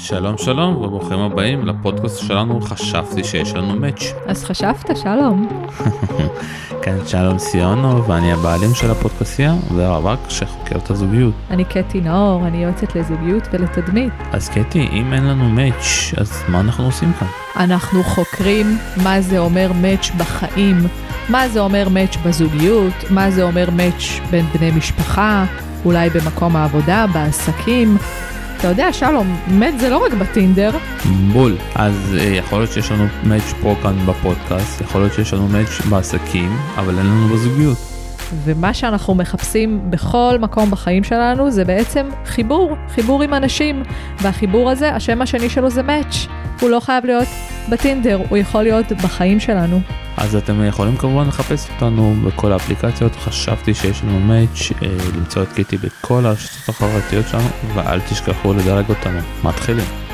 שלום שלום וברוכים הבאים לפודקאסט שלנו חשבתי שיש לנו מאץ'. אז חשבת שלום. כן שלום סיונו ואני הבעלים של הפודקאסטייה והרווק שחוקר את הזוגיות. אני קטי נאור, אני יועצת לזוגיות ולתדמית. אז קטי אם אין לנו מאץ' אז מה אנחנו עושים כאן? אנחנו חוקרים מה זה אומר מאץ' בחיים, מה זה אומר מאץ' בזוגיות, מה זה אומר מאץ' בין בני משפחה, אולי במקום העבודה, בעסקים. אתה יודע, שלום, מאץ' זה לא רק בטינדר. בול. אז אה, יכול להיות שיש לנו מאץ' פה כאן בפודקאסט, יכול להיות שיש לנו מאץ' בעסקים, אבל אין לנו בזוגיות. ומה שאנחנו מחפשים בכל מקום בחיים שלנו זה בעצם חיבור, חיבור עם אנשים. והחיבור הזה, השם השני שלו זה מאץ'. הוא לא חייב להיות בטינדר, הוא יכול להיות בחיים שלנו. אז אתם יכולים כמובן לחפש אותנו בכל האפליקציות, חשבתי שיש לנו מאץ', אה, למצוא את קיטי בכל הרשתות החברתיות שלנו, ואל תשכחו לדרג אותנו. מתחילים.